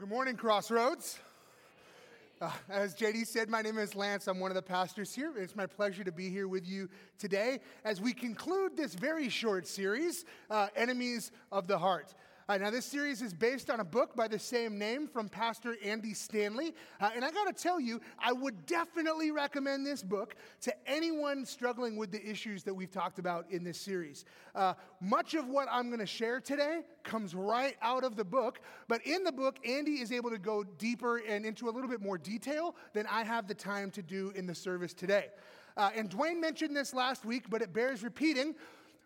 Well, good morning, Crossroads. Uh, as JD said, my name is Lance. I'm one of the pastors here. It's my pleasure to be here with you today as we conclude this very short series, uh, Enemies of the Heart. Uh, now, this series is based on a book by the same name from Pastor Andy Stanley. Uh, and I got to tell you, I would definitely recommend this book to anyone struggling with the issues that we've talked about in this series. Uh, much of what I'm going to share today comes right out of the book. But in the book, Andy is able to go deeper and into a little bit more detail than I have the time to do in the service today. Uh, and Dwayne mentioned this last week, but it bears repeating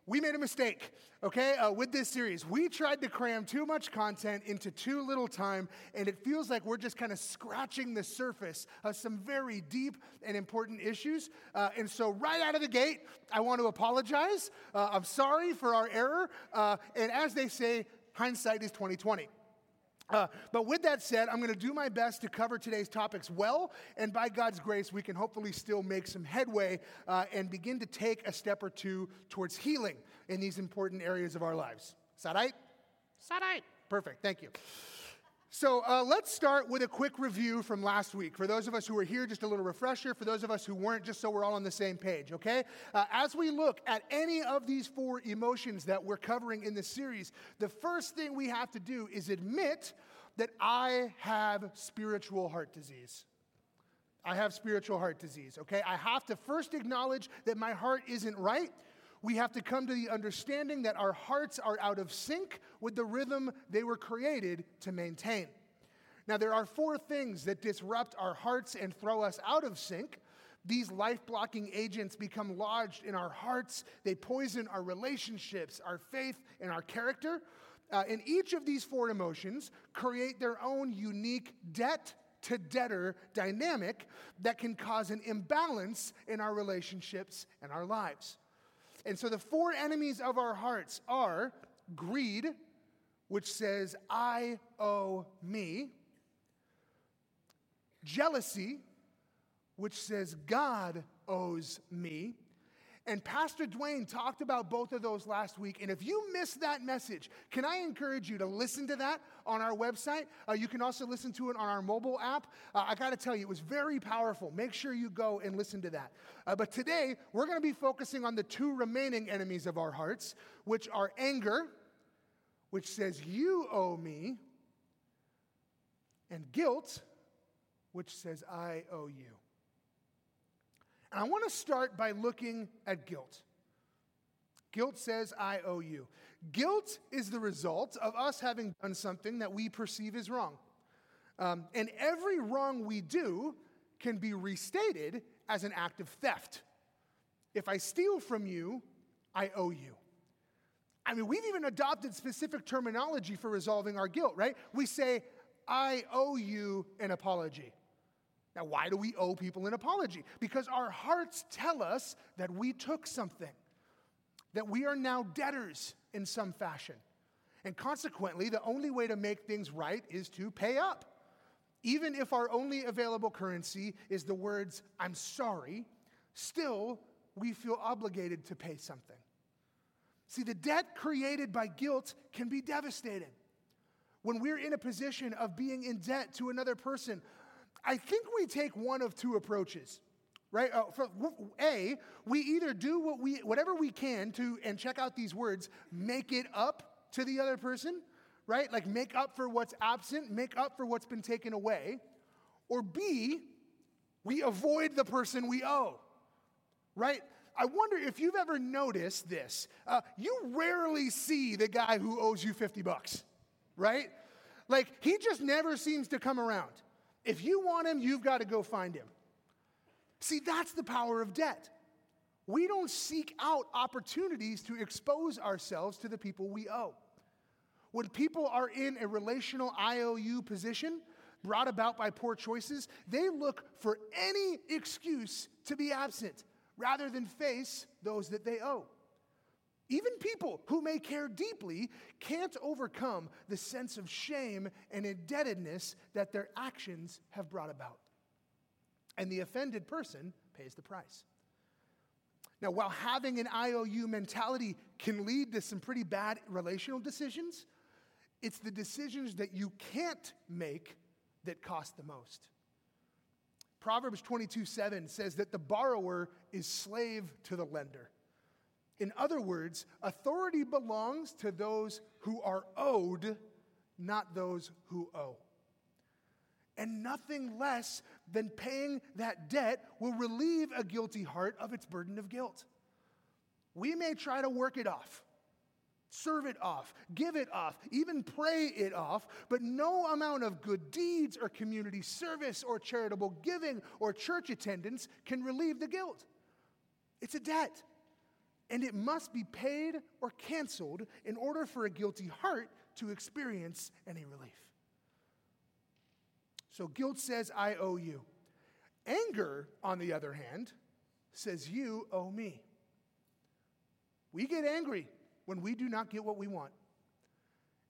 we made a mistake, okay, uh, with this series. We tried to cram too much content into too little time, and it feels like we're just kind of scratching the surface of some very deep and important issues. Uh, and so, right out of the gate, I want to apologize. Uh, I'm sorry for our error. Uh, and as they say, hindsight is 2020. Uh, but with that said, I'm going to do my best to cover today's topics well, and by God's grace, we can hopefully still make some headway uh, and begin to take a step or two towards healing in these important areas of our lives. Is that right? Is that right? Perfect, thank you. So uh, let's start with a quick review from last week. For those of us who were here, just a little refresher. For those of us who weren't, just so we're all on the same page, okay? Uh, as we look at any of these four emotions that we're covering in this series, the first thing we have to do is admit that I have spiritual heart disease. I have spiritual heart disease, okay? I have to first acknowledge that my heart isn't right we have to come to the understanding that our hearts are out of sync with the rhythm they were created to maintain. Now, there are four things that disrupt our hearts and throw us out of sync. These life blocking agents become lodged in our hearts. They poison our relationships, our faith, and our character. Uh, and each of these four emotions create their own unique debt to debtor dynamic that can cause an imbalance in our relationships and our lives. And so the four enemies of our hearts are greed, which says, I owe me, jealousy, which says, God owes me, and Pastor Dwayne talked about both of those last week. And if you missed that message, can I encourage you to listen to that on our website? Uh, you can also listen to it on our mobile app. Uh, I got to tell you, it was very powerful. Make sure you go and listen to that. Uh, but today, we're going to be focusing on the two remaining enemies of our hearts, which are anger, which says, You owe me, and guilt, which says, I owe you. I want to start by looking at guilt. Guilt says, I owe you. Guilt is the result of us having done something that we perceive as wrong. Um, and every wrong we do can be restated as an act of theft. If I steal from you, I owe you. I mean, we've even adopted specific terminology for resolving our guilt, right? We say, I owe you an apology. Now, why do we owe people an apology? Because our hearts tell us that we took something, that we are now debtors in some fashion. And consequently, the only way to make things right is to pay up. Even if our only available currency is the words, I'm sorry, still we feel obligated to pay something. See, the debt created by guilt can be devastating. When we're in a position of being in debt to another person, I think we take one of two approaches, right? Uh, for, a, we either do what we, whatever we can to, and check out these words, make it up to the other person, right? Like make up for what's absent, make up for what's been taken away. Or B, we avoid the person we owe, right? I wonder if you've ever noticed this. Uh, you rarely see the guy who owes you 50 bucks, right? Like he just never seems to come around. If you want him, you've got to go find him. See, that's the power of debt. We don't seek out opportunities to expose ourselves to the people we owe. When people are in a relational IOU position brought about by poor choices, they look for any excuse to be absent rather than face those that they owe. Even people who may care deeply can't overcome the sense of shame and indebtedness that their actions have brought about. And the offended person pays the price. Now, while having an IOU mentality can lead to some pretty bad relational decisions, it's the decisions that you can't make that cost the most. Proverbs 22 7 says that the borrower is slave to the lender. In other words, authority belongs to those who are owed, not those who owe. And nothing less than paying that debt will relieve a guilty heart of its burden of guilt. We may try to work it off, serve it off, give it off, even pray it off, but no amount of good deeds or community service or charitable giving or church attendance can relieve the guilt. It's a debt and it must be paid or canceled in order for a guilty heart to experience any relief. So guilt says, I owe you. Anger, on the other hand, says, You owe me. We get angry when we do not get what we want.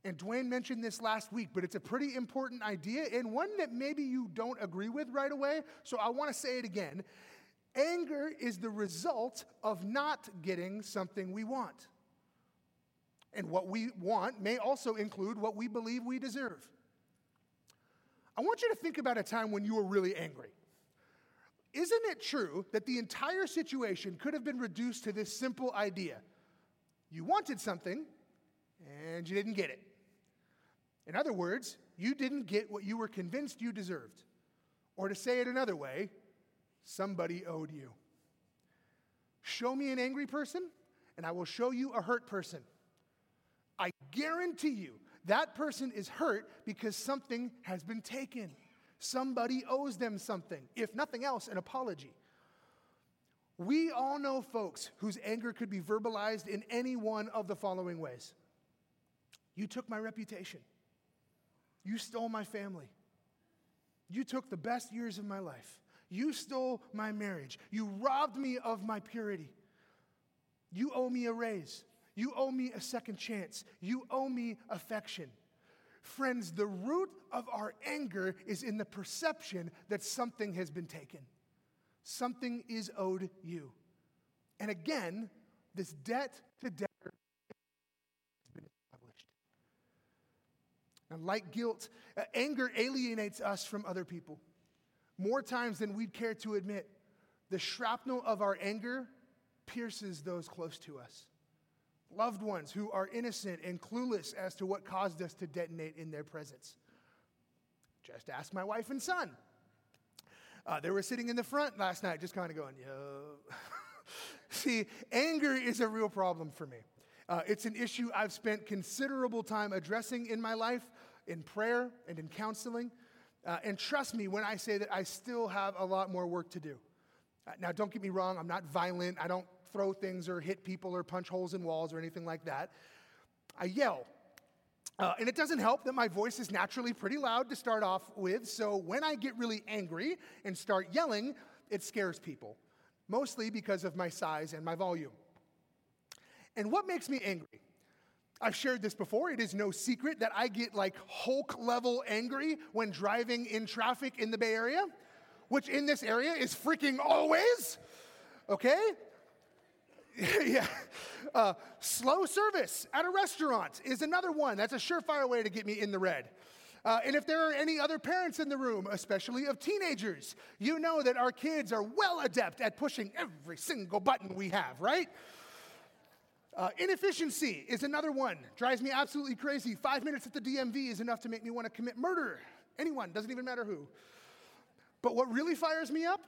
And Dwayne mentioned this last week, but it's a pretty important idea and one that maybe you don't agree with right away. So I want to say it again. Anger is the result of not getting something we want. And what we want may also include what we believe we deserve. I want you to think about a time when you were really angry. Isn't it true that the entire situation could have been reduced to this simple idea? You wanted something and you didn't get it. In other words, you didn't get what you were convinced you deserved. Or to say it another way, somebody owed you. Show me an angry person, and I will show you a hurt person. I guarantee you that person is hurt because something has been taken. Somebody owes them something, if nothing else, an apology. We all know folks whose anger could be verbalized in any one of the following ways You took my reputation, you stole my family, you took the best years of my life. You stole my marriage. You robbed me of my purity. You owe me a raise. You owe me a second chance. You owe me affection. Friends, the root of our anger is in the perception that something has been taken. Something is owed you. And again, this debt to debtor has been established. And like guilt, uh, anger alienates us from other people more times than we'd care to admit, the shrapnel of our anger pierces those close to us. Loved ones who are innocent and clueless as to what caused us to detonate in their presence. Just ask my wife and son. Uh, they were sitting in the front last night, just kind of going, yo. See, anger is a real problem for me. Uh, it's an issue I've spent considerable time addressing in my life, in prayer and in counseling. Uh, and trust me when I say that I still have a lot more work to do. Uh, now, don't get me wrong, I'm not violent. I don't throw things or hit people or punch holes in walls or anything like that. I yell. Uh, and it doesn't help that my voice is naturally pretty loud to start off with. So when I get really angry and start yelling, it scares people, mostly because of my size and my volume. And what makes me angry? I've shared this before. It is no secret that I get like Hulk level angry when driving in traffic in the Bay Area, which in this area is freaking always. Okay? yeah. Uh, slow service at a restaurant is another one. That's a surefire way to get me in the red. Uh, and if there are any other parents in the room, especially of teenagers, you know that our kids are well adept at pushing every single button we have, right? Uh, inefficiency is another one. Drives me absolutely crazy. Five minutes at the DMV is enough to make me want to commit murder. Anyone, doesn't even matter who. But what really fires me up?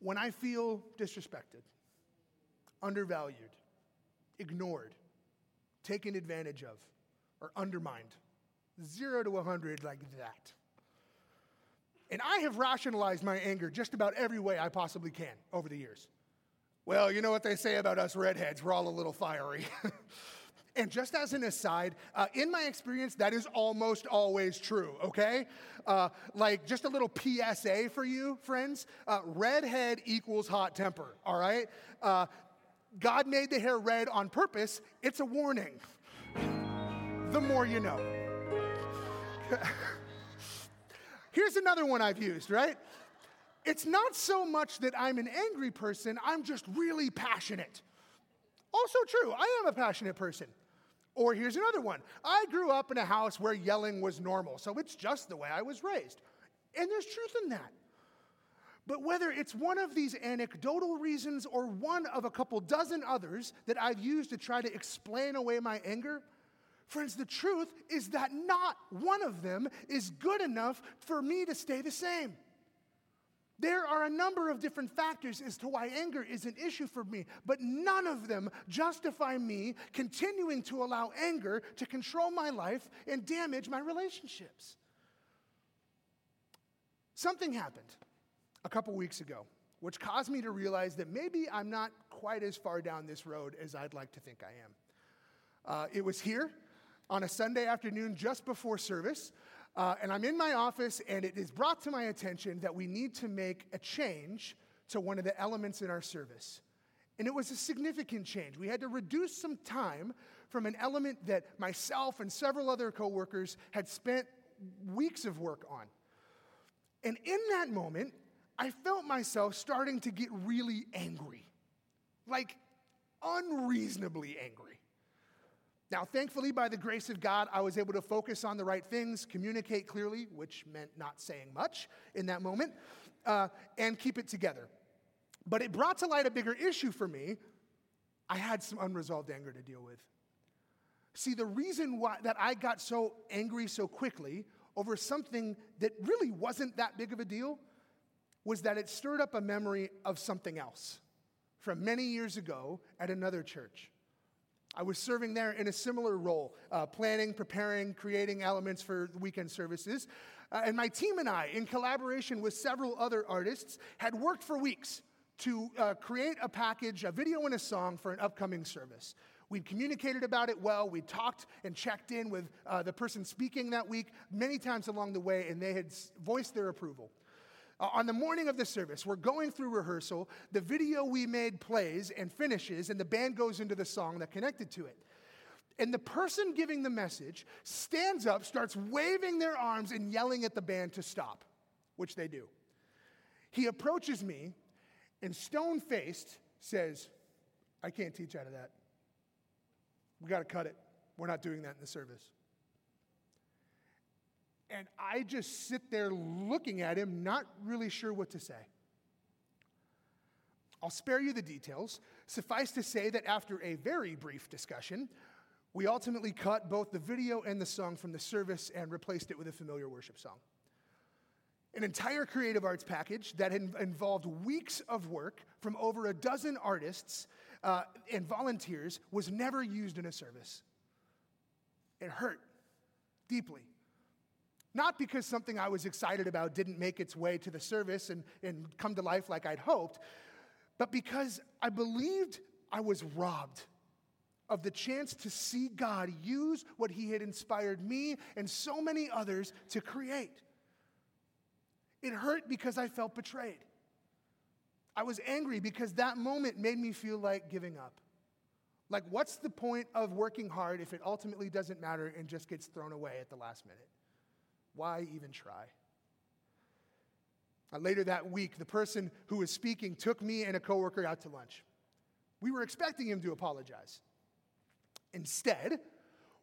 When I feel disrespected, undervalued, ignored, taken advantage of, or undermined. Zero to 100 like that. And I have rationalized my anger just about every way I possibly can over the years. Well, you know what they say about us redheads, we're all a little fiery. and just as an aside, uh, in my experience, that is almost always true, okay? Uh, like, just a little PSA for you, friends uh, redhead equals hot temper, all right? Uh, God made the hair red on purpose, it's a warning. the more you know. Here's another one I've used, right? It's not so much that I'm an angry person, I'm just really passionate. Also true, I am a passionate person. Or here's another one I grew up in a house where yelling was normal, so it's just the way I was raised. And there's truth in that. But whether it's one of these anecdotal reasons or one of a couple dozen others that I've used to try to explain away my anger, friends, the truth is that not one of them is good enough for me to stay the same. There are a number of different factors as to why anger is an issue for me, but none of them justify me continuing to allow anger to control my life and damage my relationships. Something happened a couple weeks ago, which caused me to realize that maybe I'm not quite as far down this road as I'd like to think I am. Uh, it was here on a Sunday afternoon just before service, uh, and I'm in my office, and it is brought to my attention that we need to make a change to one of the elements in our service. And it was a significant change. We had to reduce some time from an element that myself and several other coworkers had spent weeks of work on. And in that moment, I felt myself starting to get really angry, like unreasonably angry. Now, thankfully, by the grace of God, I was able to focus on the right things, communicate clearly, which meant not saying much in that moment, uh, and keep it together. But it brought to light a bigger issue for me. I had some unresolved anger to deal with. See, the reason why that I got so angry so quickly over something that really wasn't that big of a deal was that it stirred up a memory of something else from many years ago at another church. I was serving there in a similar role, uh, planning, preparing, creating elements for weekend services. Uh, and my team and I, in collaboration with several other artists, had worked for weeks to uh, create a package, a video and a song for an upcoming service. We'd communicated about it well. We'd talked and checked in with uh, the person speaking that week many times along the way, and they had voiced their approval. Uh, on the morning of the service, we're going through rehearsal. The video we made plays and finishes, and the band goes into the song that connected to it. And the person giving the message stands up, starts waving their arms and yelling at the band to stop, which they do. He approaches me and stone faced says, I can't teach out of that. We got to cut it. We're not doing that in the service. And I just sit there looking at him, not really sure what to say. I'll spare you the details. Suffice to say that after a very brief discussion, we ultimately cut both the video and the song from the service and replaced it with a familiar worship song. An entire creative arts package that involved weeks of work from over a dozen artists uh, and volunteers was never used in a service. It hurt deeply. Not because something I was excited about didn't make its way to the service and, and come to life like I'd hoped, but because I believed I was robbed of the chance to see God use what He had inspired me and so many others to create. It hurt because I felt betrayed. I was angry because that moment made me feel like giving up. Like, what's the point of working hard if it ultimately doesn't matter and just gets thrown away at the last minute? Why even try? Uh, later that week, the person who was speaking took me and a coworker out to lunch. We were expecting him to apologize. Instead,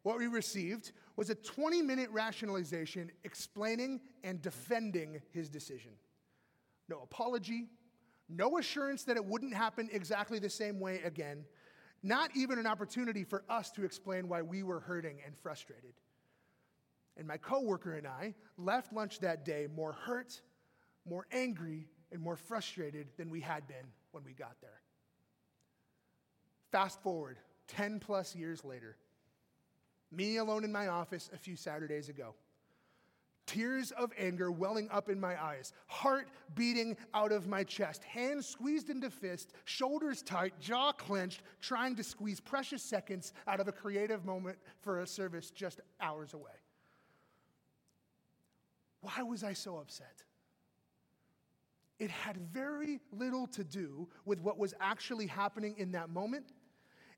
what we received was a 20 minute rationalization explaining and defending his decision. No apology, no assurance that it wouldn't happen exactly the same way again, not even an opportunity for us to explain why we were hurting and frustrated. And my coworker and I left lunch that day more hurt, more angry, and more frustrated than we had been when we got there. Fast forward 10 plus years later, me alone in my office a few Saturdays ago. Tears of anger welling up in my eyes, heart beating out of my chest, hands squeezed into fists, shoulders tight, jaw clenched, trying to squeeze precious seconds out of a creative moment for a service just hours away. Why was I so upset? It had very little to do with what was actually happening in that moment,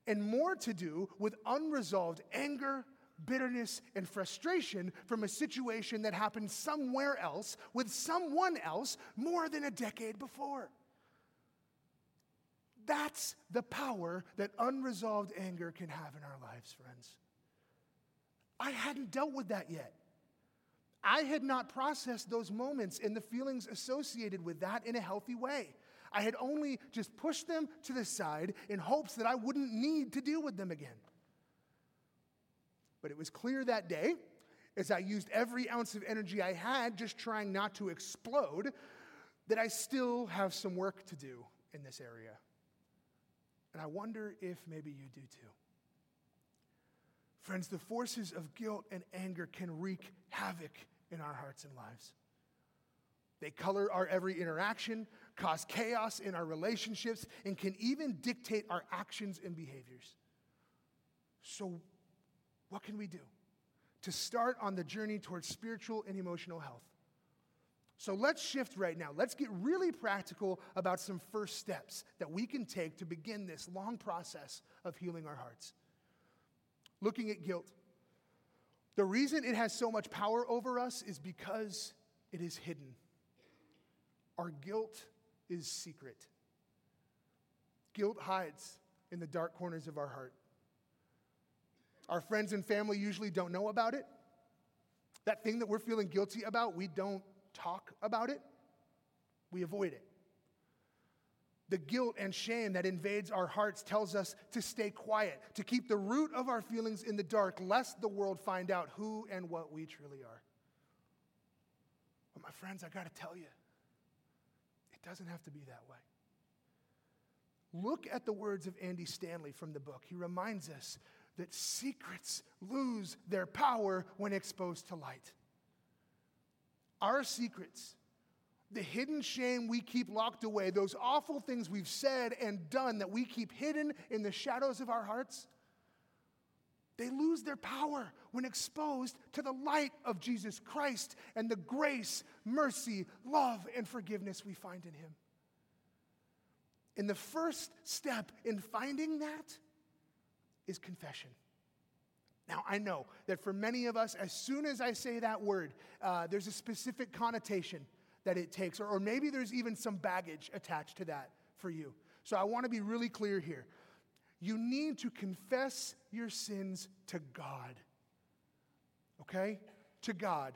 and more to do with unresolved anger, bitterness, and frustration from a situation that happened somewhere else with someone else more than a decade before. That's the power that unresolved anger can have in our lives, friends. I hadn't dealt with that yet. I had not processed those moments and the feelings associated with that in a healthy way. I had only just pushed them to the side in hopes that I wouldn't need to deal with them again. But it was clear that day, as I used every ounce of energy I had just trying not to explode, that I still have some work to do in this area. And I wonder if maybe you do too. Friends, the forces of guilt and anger can wreak havoc in our hearts and lives. They color our every interaction, cause chaos in our relationships, and can even dictate our actions and behaviors. So, what can we do to start on the journey towards spiritual and emotional health? So let's shift right now. Let's get really practical about some first steps that we can take to begin this long process of healing our hearts. Looking at guilt. The reason it has so much power over us is because it is hidden. Our guilt is secret. Guilt hides in the dark corners of our heart. Our friends and family usually don't know about it. That thing that we're feeling guilty about, we don't talk about it, we avoid it. The guilt and shame that invades our hearts tells us to stay quiet, to keep the root of our feelings in the dark, lest the world find out who and what we truly are. But, my friends, I got to tell you, it doesn't have to be that way. Look at the words of Andy Stanley from the book. He reminds us that secrets lose their power when exposed to light. Our secrets, the hidden shame we keep locked away, those awful things we've said and done that we keep hidden in the shadows of our hearts, they lose their power when exposed to the light of Jesus Christ and the grace, mercy, love, and forgiveness we find in Him. And the first step in finding that is confession. Now, I know that for many of us, as soon as I say that word, uh, there's a specific connotation that it takes, or, or maybe there's even some baggage attached to that for you. So I want to be really clear here. You need to confess your sins to God. Okay? To God.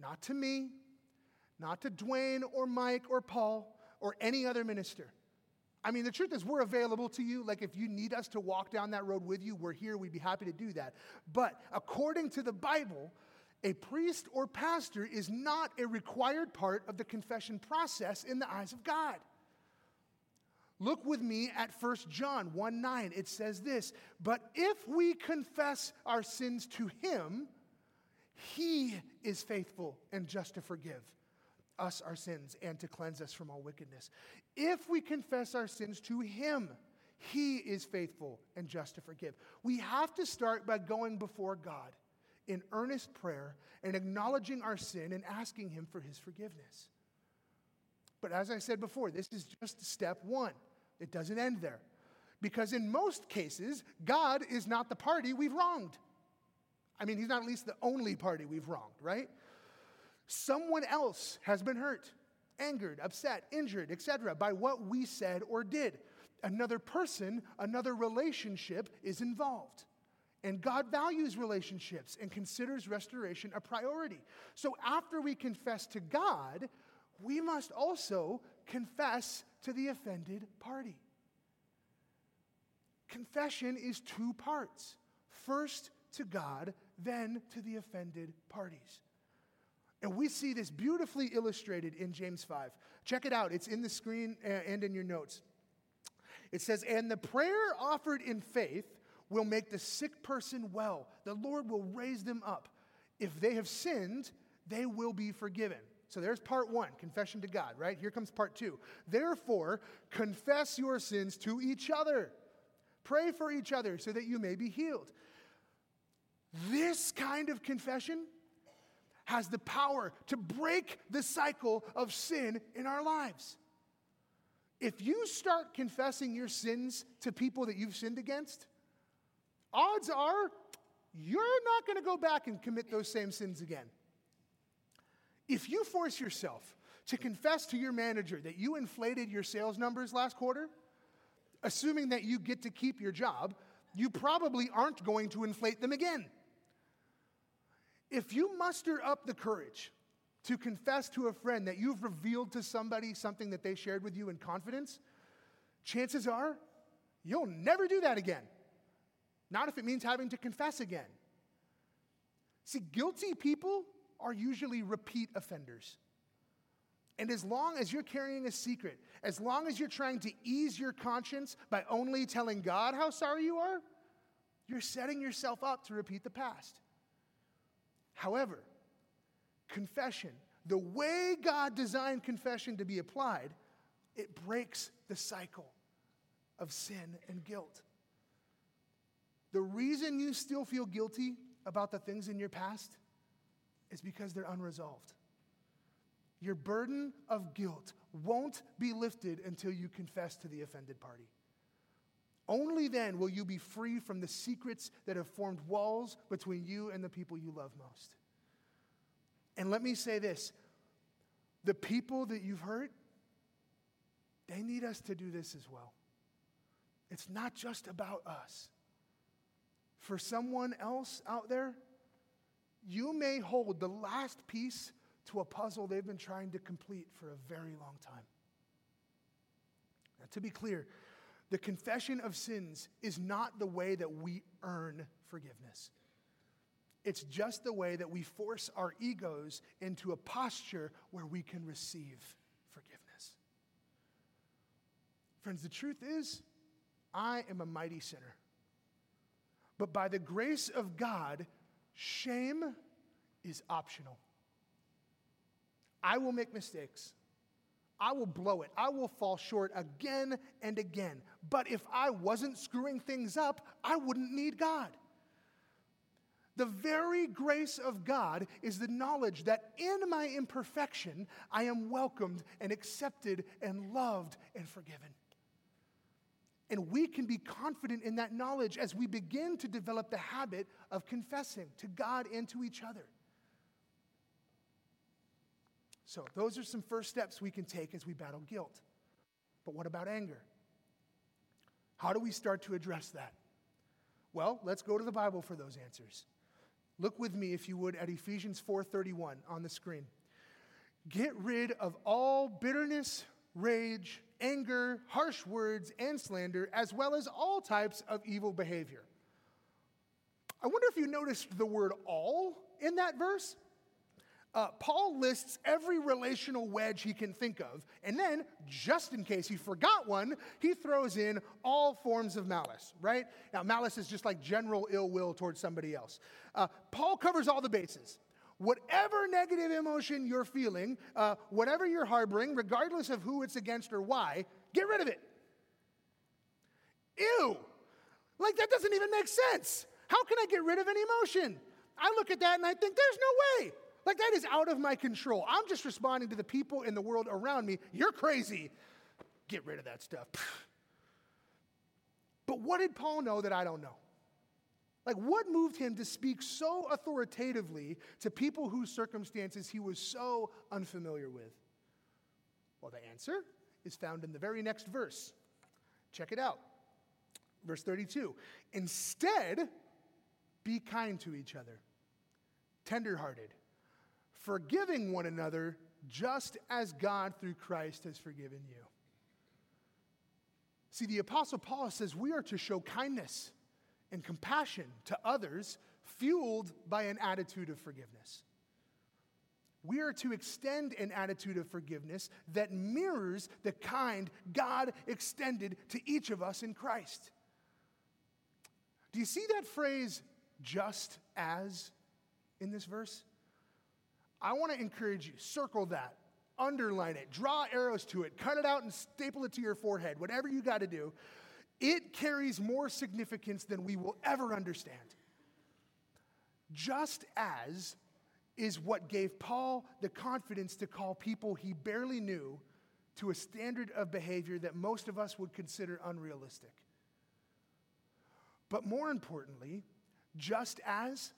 Not to me, not to Dwayne or Mike or Paul or any other minister. I mean, the truth is, we're available to you. Like, if you need us to walk down that road with you, we're here. We'd be happy to do that. But according to the Bible, a priest or pastor is not a required part of the confession process in the eyes of God. Look with me at 1 John 1 9. It says this But if we confess our sins to him, he is faithful and just to forgive us our sins and to cleanse us from all wickedness. If we confess our sins to Him, He is faithful and just to forgive. We have to start by going before God in earnest prayer and acknowledging our sin and asking Him for His forgiveness. But as I said before, this is just step one, it doesn't end there. Because in most cases, God is not the party we've wronged. I mean, He's not at least the only party we've wronged, right? Someone else has been hurt, angered, upset, injured, etc., by what we said or did. Another person, another relationship is involved. And God values relationships and considers restoration a priority. So after we confess to God, we must also confess to the offended party. Confession is two parts first to God, then to the offended parties. And we see this beautifully illustrated in James 5. Check it out, it's in the screen uh, and in your notes. It says, And the prayer offered in faith will make the sick person well. The Lord will raise them up. If they have sinned, they will be forgiven. So there's part one, confession to God, right? Here comes part two. Therefore, confess your sins to each other. Pray for each other so that you may be healed. This kind of confession has the power to break the cycle of sin in our lives. If you start confessing your sins to people that you've sinned against, odds are you're not going to go back and commit those same sins again. If you force yourself to confess to your manager that you inflated your sales numbers last quarter, assuming that you get to keep your job, you probably aren't going to inflate them again. If you muster up the courage to confess to a friend that you've revealed to somebody something that they shared with you in confidence, chances are you'll never do that again. Not if it means having to confess again. See, guilty people are usually repeat offenders. And as long as you're carrying a secret, as long as you're trying to ease your conscience by only telling God how sorry you are, you're setting yourself up to repeat the past. However, confession, the way God designed confession to be applied, it breaks the cycle of sin and guilt. The reason you still feel guilty about the things in your past is because they're unresolved. Your burden of guilt won't be lifted until you confess to the offended party. Only then will you be free from the secrets that have formed walls between you and the people you love most. And let me say this the people that you've hurt, they need us to do this as well. It's not just about us. For someone else out there, you may hold the last piece to a puzzle they've been trying to complete for a very long time. Now, to be clear, the confession of sins is not the way that we earn forgiveness. It's just the way that we force our egos into a posture where we can receive forgiveness. Friends, the truth is, I am a mighty sinner. But by the grace of God, shame is optional. I will make mistakes. I will blow it. I will fall short again and again. But if I wasn't screwing things up, I wouldn't need God. The very grace of God is the knowledge that in my imperfection, I am welcomed and accepted and loved and forgiven. And we can be confident in that knowledge as we begin to develop the habit of confessing to God and to each other. So, those are some first steps we can take as we battle guilt. But what about anger? How do we start to address that? Well, let's go to the Bible for those answers. Look with me if you would at Ephesians 4:31 on the screen. Get rid of all bitterness, rage, anger, harsh words, and slander, as well as all types of evil behavior. I wonder if you noticed the word all in that verse uh, Paul lists every relational wedge he can think of, and then, just in case he forgot one, he throws in all forms of malice, right? Now, malice is just like general ill will towards somebody else. Uh, Paul covers all the bases. Whatever negative emotion you're feeling, uh, whatever you're harboring, regardless of who it's against or why, get rid of it. Ew! Like, that doesn't even make sense. How can I get rid of an emotion? I look at that and I think, there's no way. Like, that is out of my control. I'm just responding to the people in the world around me. You're crazy. Get rid of that stuff. But what did Paul know that I don't know? Like, what moved him to speak so authoritatively to people whose circumstances he was so unfamiliar with? Well, the answer is found in the very next verse. Check it out. Verse 32. Instead, be kind to each other, tenderhearted forgiving one another just as God through Christ has forgiven you. See, the Apostle Paul says we are to show kindness and compassion to others, fueled by an attitude of forgiveness. We are to extend an attitude of forgiveness that mirrors the kind God extended to each of us in Christ. Do you see that phrase, just as, in this verse? I want to encourage you, circle that, underline it, draw arrows to it, cut it out and staple it to your forehead, whatever you got to do. It carries more significance than we will ever understand. Just as is what gave Paul the confidence to call people he barely knew to a standard of behavior that most of us would consider unrealistic. But more importantly, just as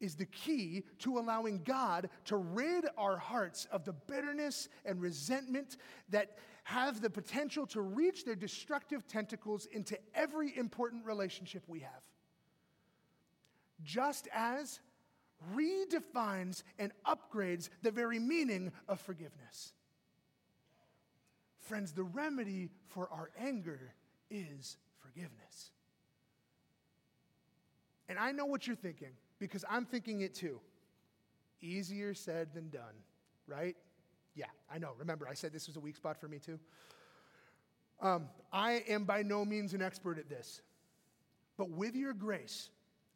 is the key to allowing God to rid our hearts of the bitterness and resentment that have the potential to reach their destructive tentacles into every important relationship we have. Just as redefines and upgrades the very meaning of forgiveness. Friends, the remedy for our anger is forgiveness. And I know what you're thinking because I'm thinking it too. Easier said than done, right? Yeah, I know. Remember, I said this was a weak spot for me too. Um, I am by no means an expert at this, but with your grace,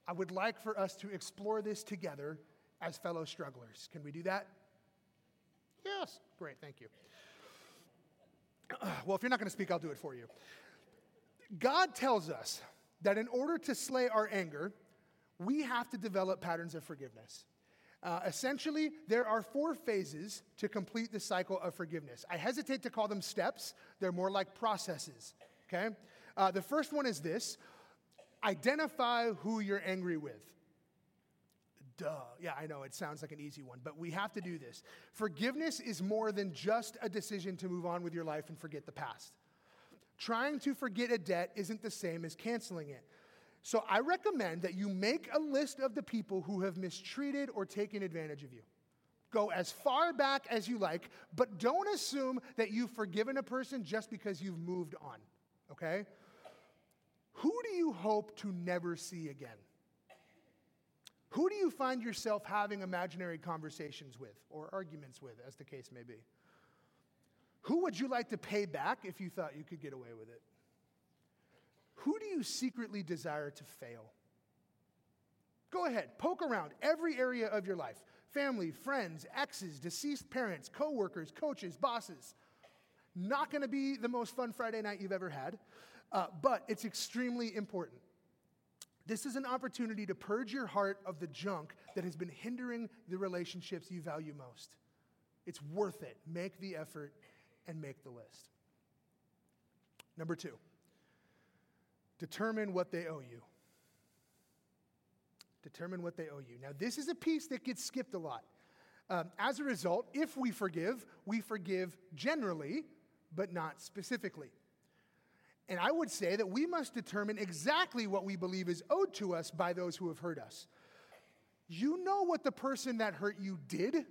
I would like for us to explore this together as fellow strugglers. Can we do that? Yes. Great, thank you. Well, if you're not going to speak, I'll do it for you. God tells us that in order to slay our anger, we have to develop patterns of forgiveness. Uh, essentially, there are four phases to complete the cycle of forgiveness. I hesitate to call them steps, they're more like processes. Okay? Uh, the first one is this identify who you're angry with. Duh. Yeah, I know it sounds like an easy one, but we have to do this. Forgiveness is more than just a decision to move on with your life and forget the past. Trying to forget a debt isn't the same as canceling it. So I recommend that you make a list of the people who have mistreated or taken advantage of you. Go as far back as you like, but don't assume that you've forgiven a person just because you've moved on, okay? Who do you hope to never see again? Who do you find yourself having imaginary conversations with or arguments with, as the case may be? Who would you like to pay back if you thought you could get away with it? Who do you secretly desire to fail? Go ahead, poke around every area of your life family, friends, exes, deceased parents, coworkers, coaches, bosses. Not going to be the most fun Friday night you've ever had, uh, but it's extremely important. This is an opportunity to purge your heart of the junk that has been hindering the relationships you value most. It's worth it. Make the effort and make the list. Number two, determine what they owe you. Determine what they owe you. Now, this is a piece that gets skipped a lot. Um, as a result, if we forgive, we forgive generally, but not specifically. And I would say that we must determine exactly what we believe is owed to us by those who have hurt us. You know what the person that hurt you did,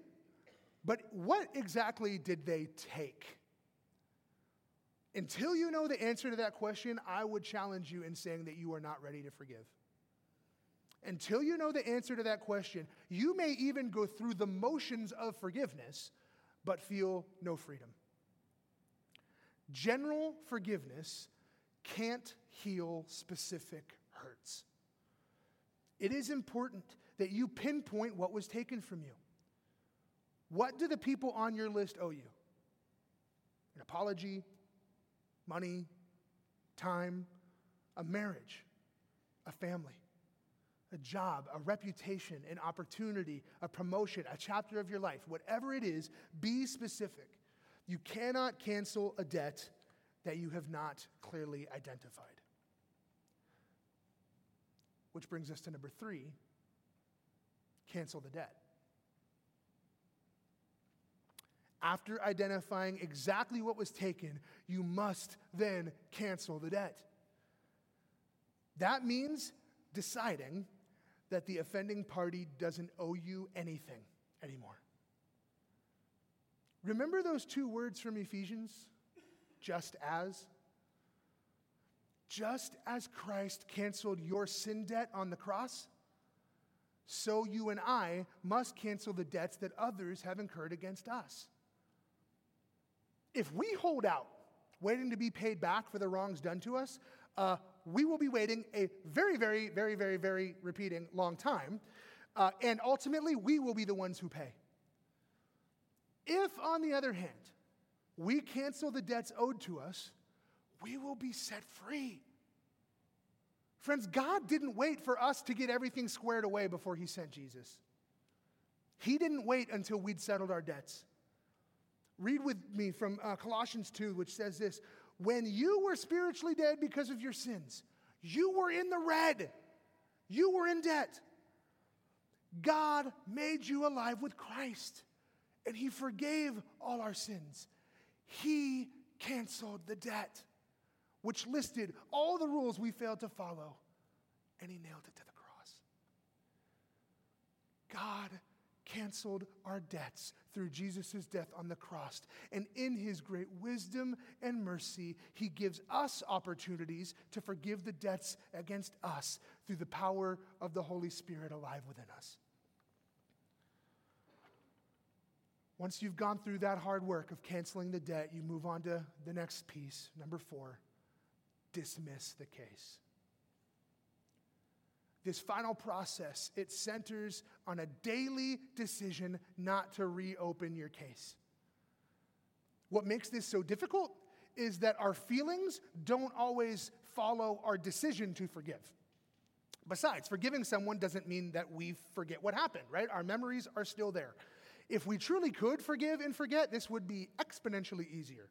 but what exactly did they take? Until you know the answer to that question, I would challenge you in saying that you are not ready to forgive. Until you know the answer to that question, you may even go through the motions of forgiveness, but feel no freedom. General forgiveness can't heal specific hurts. It is important that you pinpoint what was taken from you. What do the people on your list owe you? An apology, money, time, a marriage, a family, a job, a reputation, an opportunity, a promotion, a chapter of your life, whatever it is, be specific. You cannot cancel a debt that you have not clearly identified. Which brings us to number three cancel the debt. After identifying exactly what was taken, you must then cancel the debt. That means deciding that the offending party doesn't owe you anything anymore. Remember those two words from Ephesians? Just as? Just as Christ canceled your sin debt on the cross, so you and I must cancel the debts that others have incurred against us. If we hold out, waiting to be paid back for the wrongs done to us, uh, we will be waiting a very, very, very, very, very repeating long time. Uh, and ultimately, we will be the ones who pay. If, on the other hand, we cancel the debts owed to us, we will be set free. Friends, God didn't wait for us to get everything squared away before He sent Jesus. He didn't wait until we'd settled our debts. Read with me from uh, Colossians 2, which says this When you were spiritually dead because of your sins, you were in the red, you were in debt. God made you alive with Christ, and He forgave all our sins. He canceled the debt, which listed all the rules we failed to follow, and He nailed it to the cross. God canceled our debts through Jesus' death on the cross. And in his great wisdom and mercy, he gives us opportunities to forgive the debts against us through the power of the Holy Spirit alive within us. Once you've gone through that hard work of canceling the debt, you move on to the next piece, number four dismiss the case. This final process, it centers on a daily decision not to reopen your case. What makes this so difficult is that our feelings don't always follow our decision to forgive. Besides, forgiving someone doesn't mean that we forget what happened, right? Our memories are still there. If we truly could forgive and forget, this would be exponentially easier.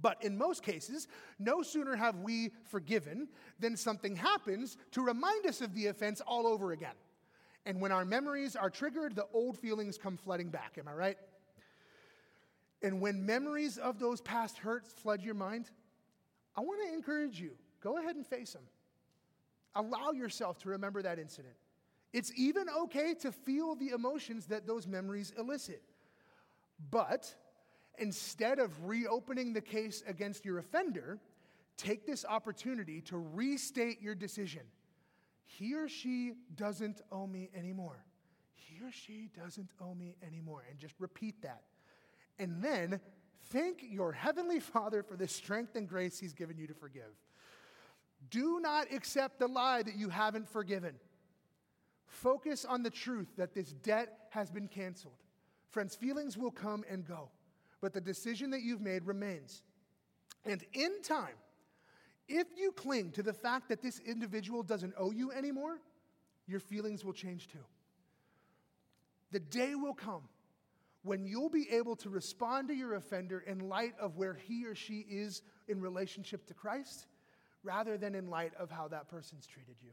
But in most cases, no sooner have we forgiven than something happens to remind us of the offense all over again. And when our memories are triggered, the old feelings come flooding back. Am I right? And when memories of those past hurts flood your mind, I want to encourage you go ahead and face them. Allow yourself to remember that incident. It's even okay to feel the emotions that those memories elicit. But instead of reopening the case against your offender, take this opportunity to restate your decision. He or she doesn't owe me anymore. He or she doesn't owe me anymore. And just repeat that. And then thank your Heavenly Father for the strength and grace He's given you to forgive. Do not accept the lie that you haven't forgiven. Focus on the truth that this debt has been canceled. Friends, feelings will come and go but the decision that you've made remains. And in time, if you cling to the fact that this individual doesn't owe you anymore, your feelings will change too. The day will come when you'll be able to respond to your offender in light of where he or she is in relationship to Christ rather than in light of how that person's treated you.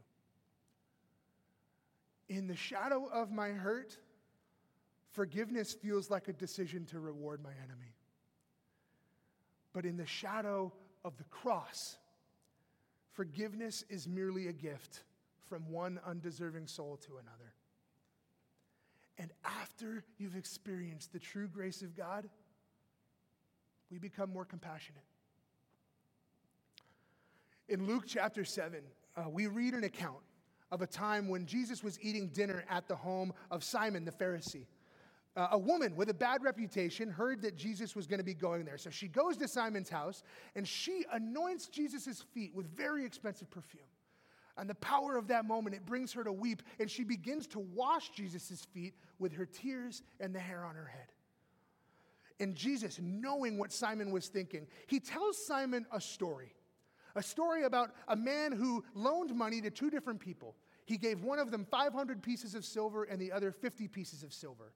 In the shadow of my hurt, Forgiveness feels like a decision to reward my enemy. But in the shadow of the cross, forgiveness is merely a gift from one undeserving soul to another. And after you've experienced the true grace of God, we become more compassionate. In Luke chapter 7, uh, we read an account of a time when Jesus was eating dinner at the home of Simon the Pharisee. Uh, a woman with a bad reputation heard that Jesus was going to be going there. So she goes to Simon's house and she anoints Jesus' feet with very expensive perfume. And the power of that moment, it brings her to weep, and she begins to wash Jesus' feet with her tears and the hair on her head. And Jesus, knowing what Simon was thinking, he tells Simon a story a story about a man who loaned money to two different people. He gave one of them 500 pieces of silver and the other 50 pieces of silver.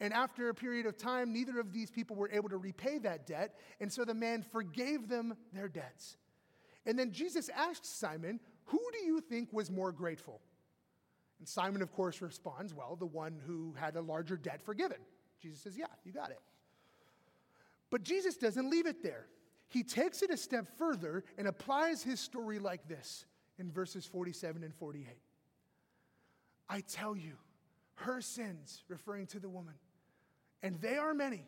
And after a period of time, neither of these people were able to repay that debt. And so the man forgave them their debts. And then Jesus asked Simon, Who do you think was more grateful? And Simon, of course, responds, Well, the one who had a larger debt forgiven. Jesus says, Yeah, you got it. But Jesus doesn't leave it there. He takes it a step further and applies his story like this in verses 47 and 48. I tell you, her sins, referring to the woman, and they are many,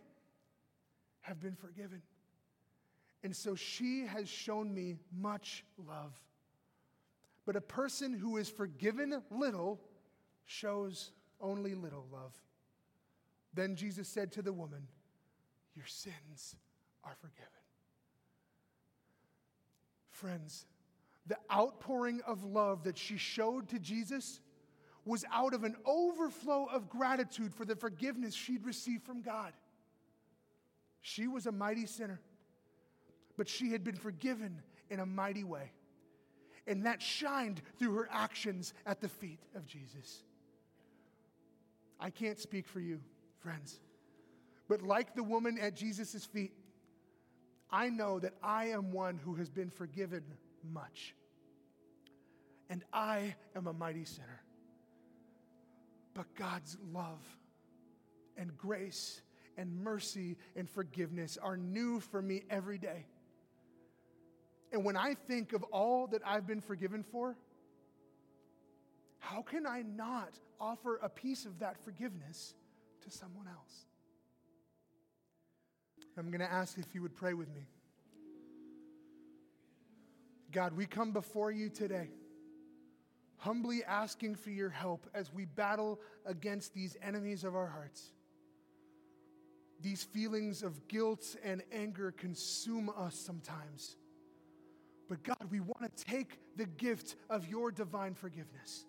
have been forgiven. And so she has shown me much love. But a person who is forgiven little shows only little love. Then Jesus said to the woman, Your sins are forgiven. Friends, the outpouring of love that she showed to Jesus was out of an overflow of gratitude for the forgiveness she'd received from God. She was a mighty sinner, but she had been forgiven in a mighty way. And that shined through her actions at the feet of Jesus. I can't speak for you, friends, but like the woman at Jesus' feet, I know that I am one who has been forgiven much. And I am a mighty sinner. But God's love and grace and mercy and forgiveness are new for me every day. And when I think of all that I've been forgiven for, how can I not offer a piece of that forgiveness to someone else? I'm going to ask if you would pray with me. God, we come before you today, humbly asking for your help as we battle against these enemies of our hearts. These feelings of guilt and anger consume us sometimes. But God, we want to take the gift of your divine forgiveness.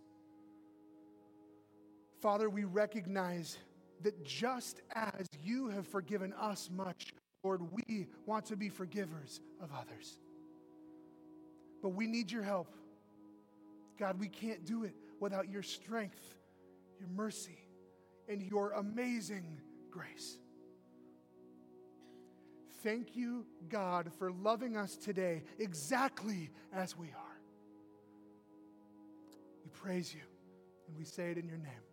Father, we recognize that just as you have forgiven us much, Lord, we want to be forgivers of others. But we need your help. God, we can't do it without your strength, your mercy, and your amazing grace. Thank you, God, for loving us today exactly as we are. We praise you and we say it in your name.